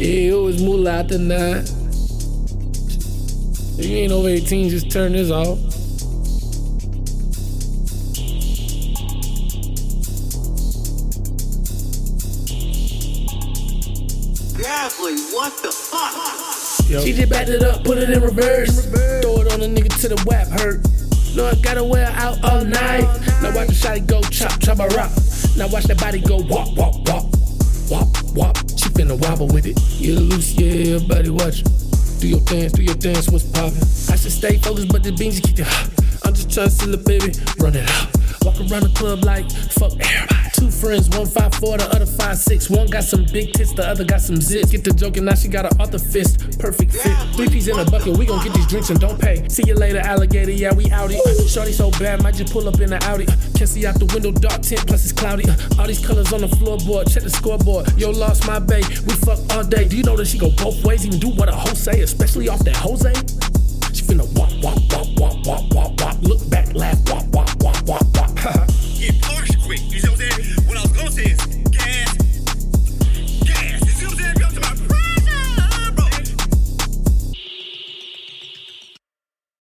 Yeah, always moolah out the nine. If you ain't over 18, just turn this off. Gasly, what the fuck? Yo. She just backed it up, put it in reverse. Throw it on a nigga to the whap hurt. No, I gotta wear out all night. Now watch the shotty go chop, chop, a rock. Now watch that body go walk, walk, walk. Wobble with it. You loose, yeah, everybody watch. Do your dance, do your dance, what's poppin'? I should stay focused, but the beans keep it. hot. I'm just trying to see the baby, run it out. Walk around the club like fuck everybody. Two friends, one five four, the other five six. One got some big tits, the other got some zits. Get the joke, and now she got an other fist. Perfect fit. Three peas in a bucket, we gon' get these drinks and don't pay. See you later, alligator. Yeah, we outie. Uh, shorty so bad, might just pull up in the Audi. Uh, can't see out the window, dark tint, plus it's cloudy. Uh, all these colors on the floorboard, check the scoreboard. Yo, lost my bae, we fuck all day. Do you know that she go both ways? Even do what a hoe say, especially off that Jose.